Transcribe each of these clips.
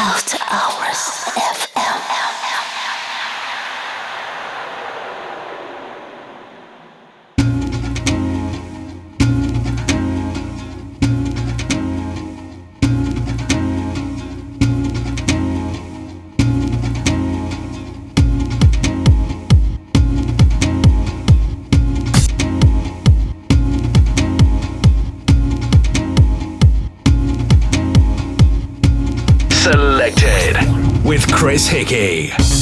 After Hours F. Chris Hickey.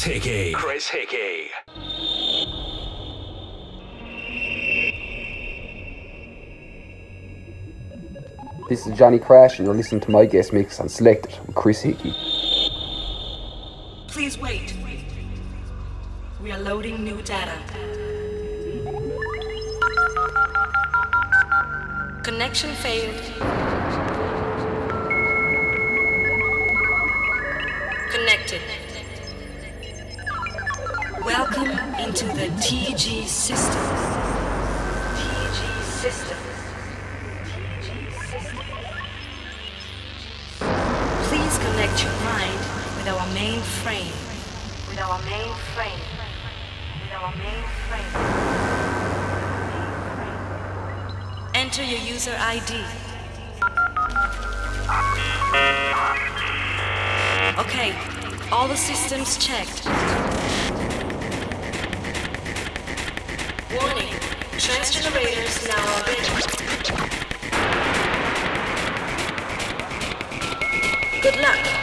Chris Hickey. Chris Hickey. This is JonEcrash, and you're listening to my guest mix on Selected with Chris Hickey. Please wait. We are loading new data. Connection failed. Welcome into the TG system. TG system. TG system. Please connect your mind with our main frame. With our main frame. With our main frame. Enter your user ID. Okay, all the systems checked. Warning, transgenerators now ready. Good luck.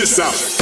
This out.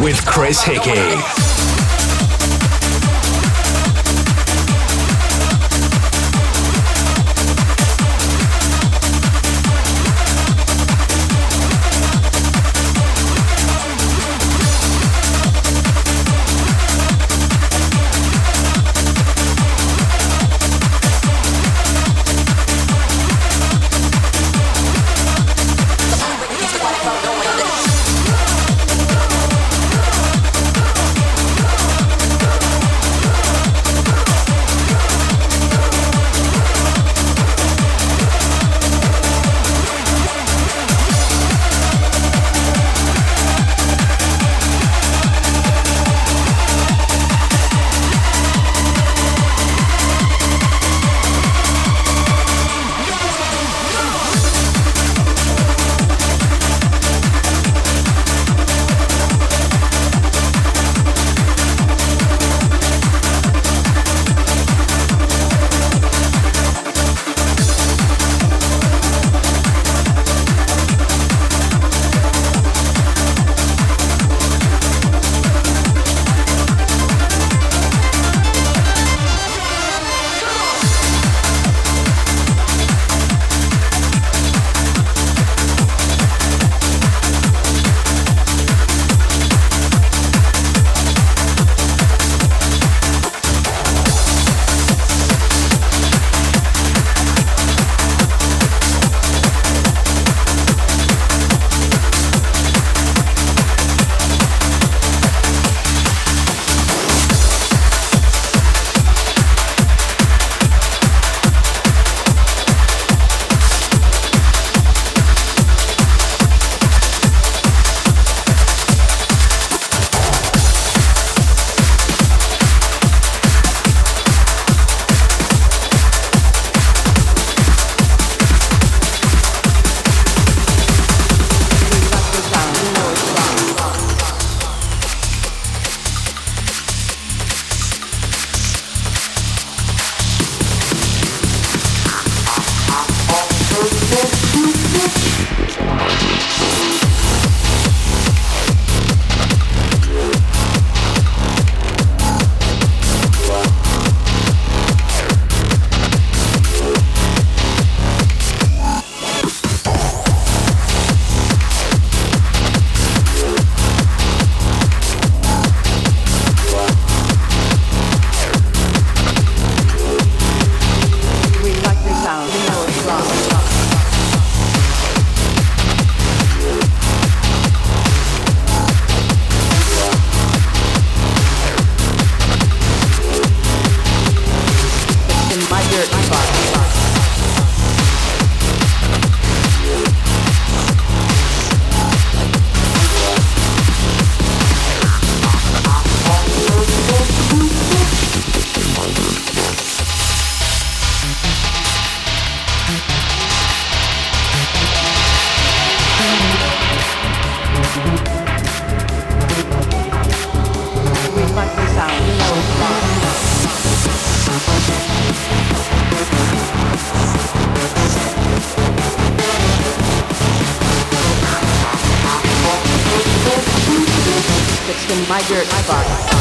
With Chris Hickey. My dirt spot.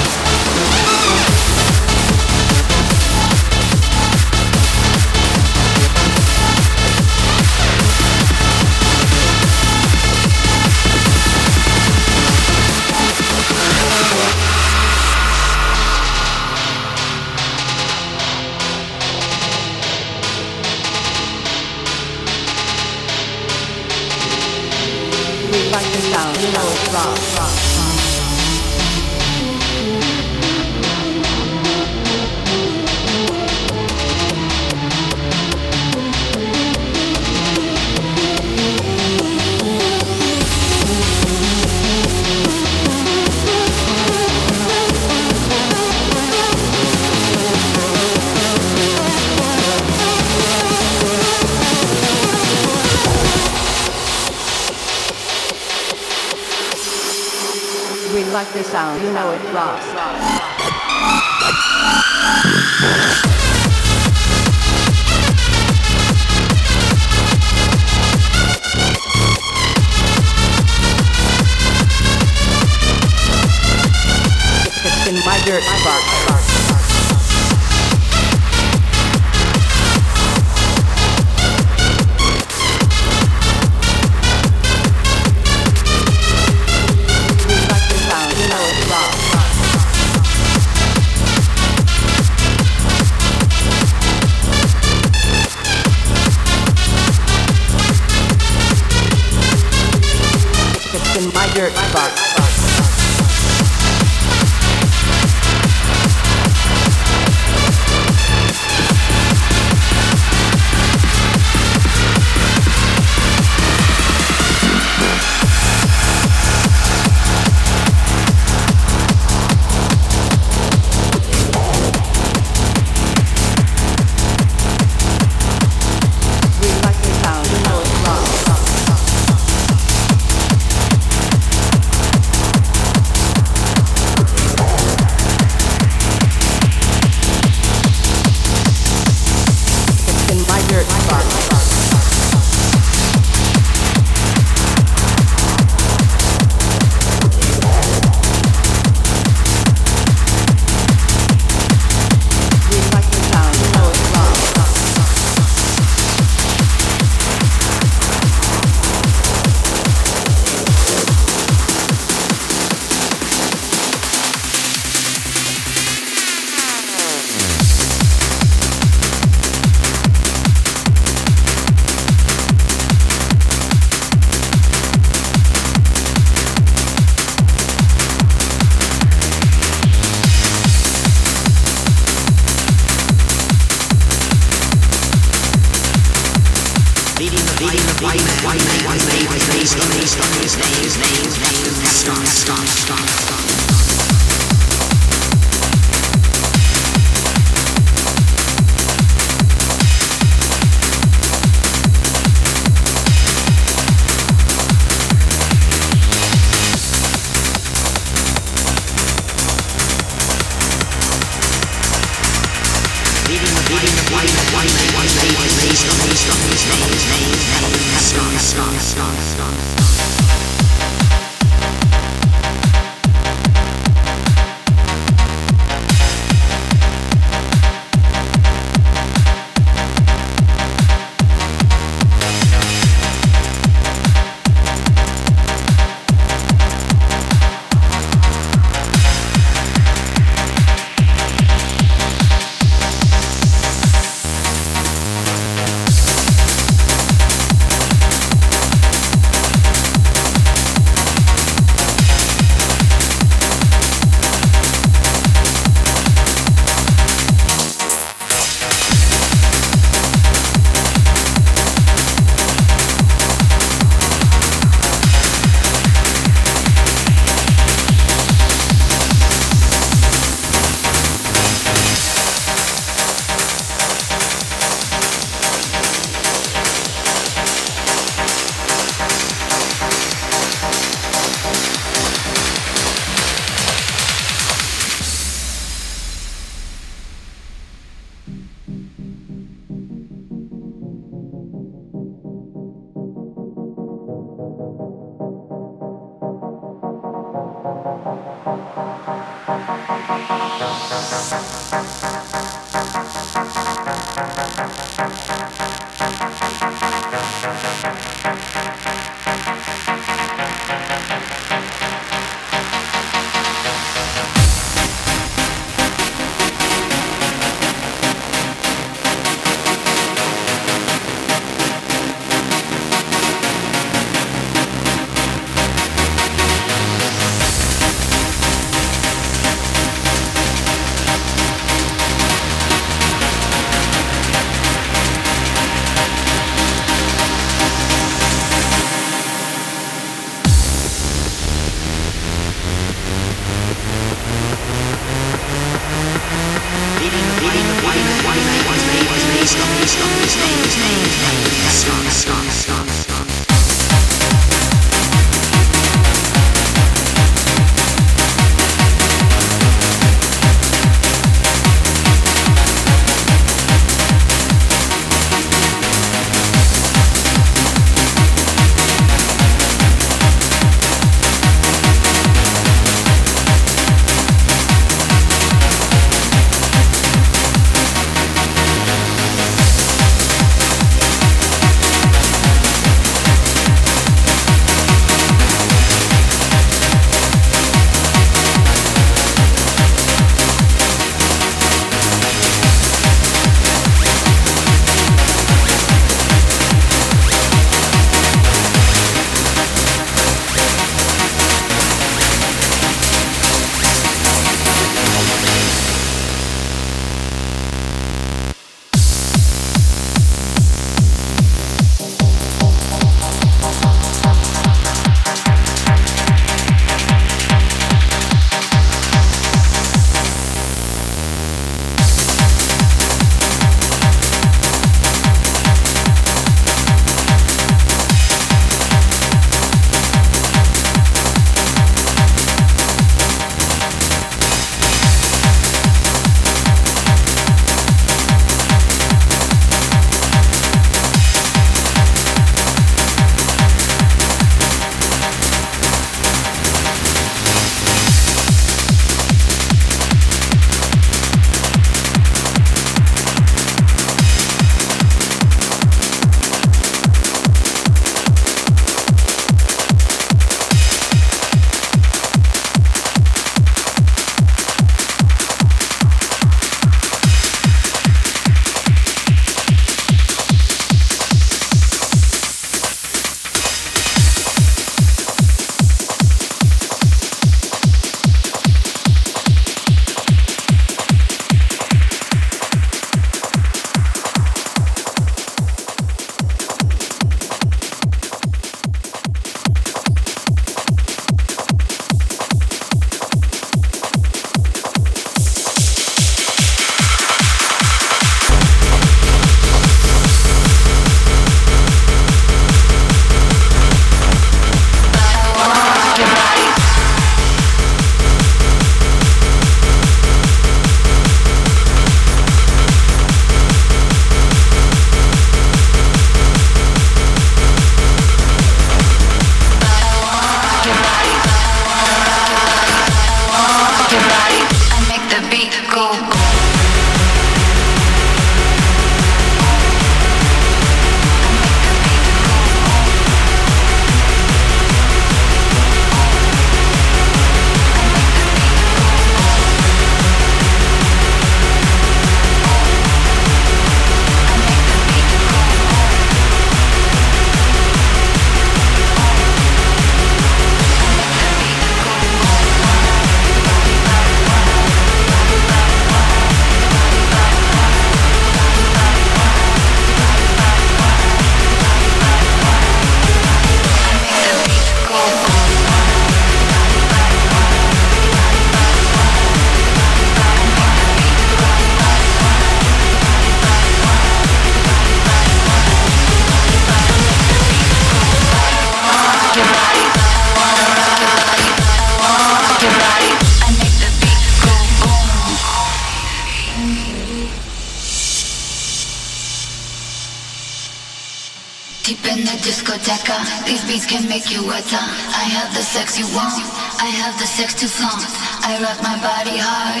Sex you want, I have the sex to flaunt. I rock my body hard,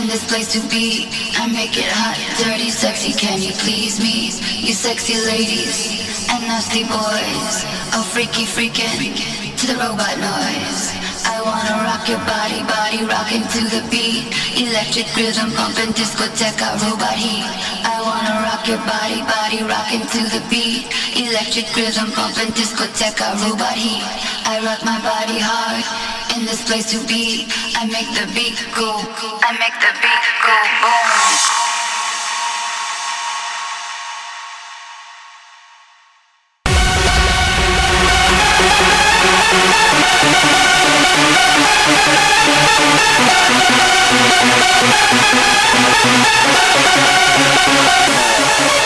in this place to be. I make it hot, dirty, sexy, can you please me? You sexy ladies and nasty boys, oh freaky freaking to the robot noise. I wanna rock your body, body rocking to the beat. Electric rhythm pumping discoteca, robot heat. Wanna rock your body, body rocking to the beat. Electric rhythm pumping discoteca, robot heat. I rock my body hard in this place to be. I make the beat go, I make the beat go boom. I Thank you.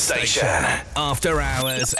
Station. After Hours.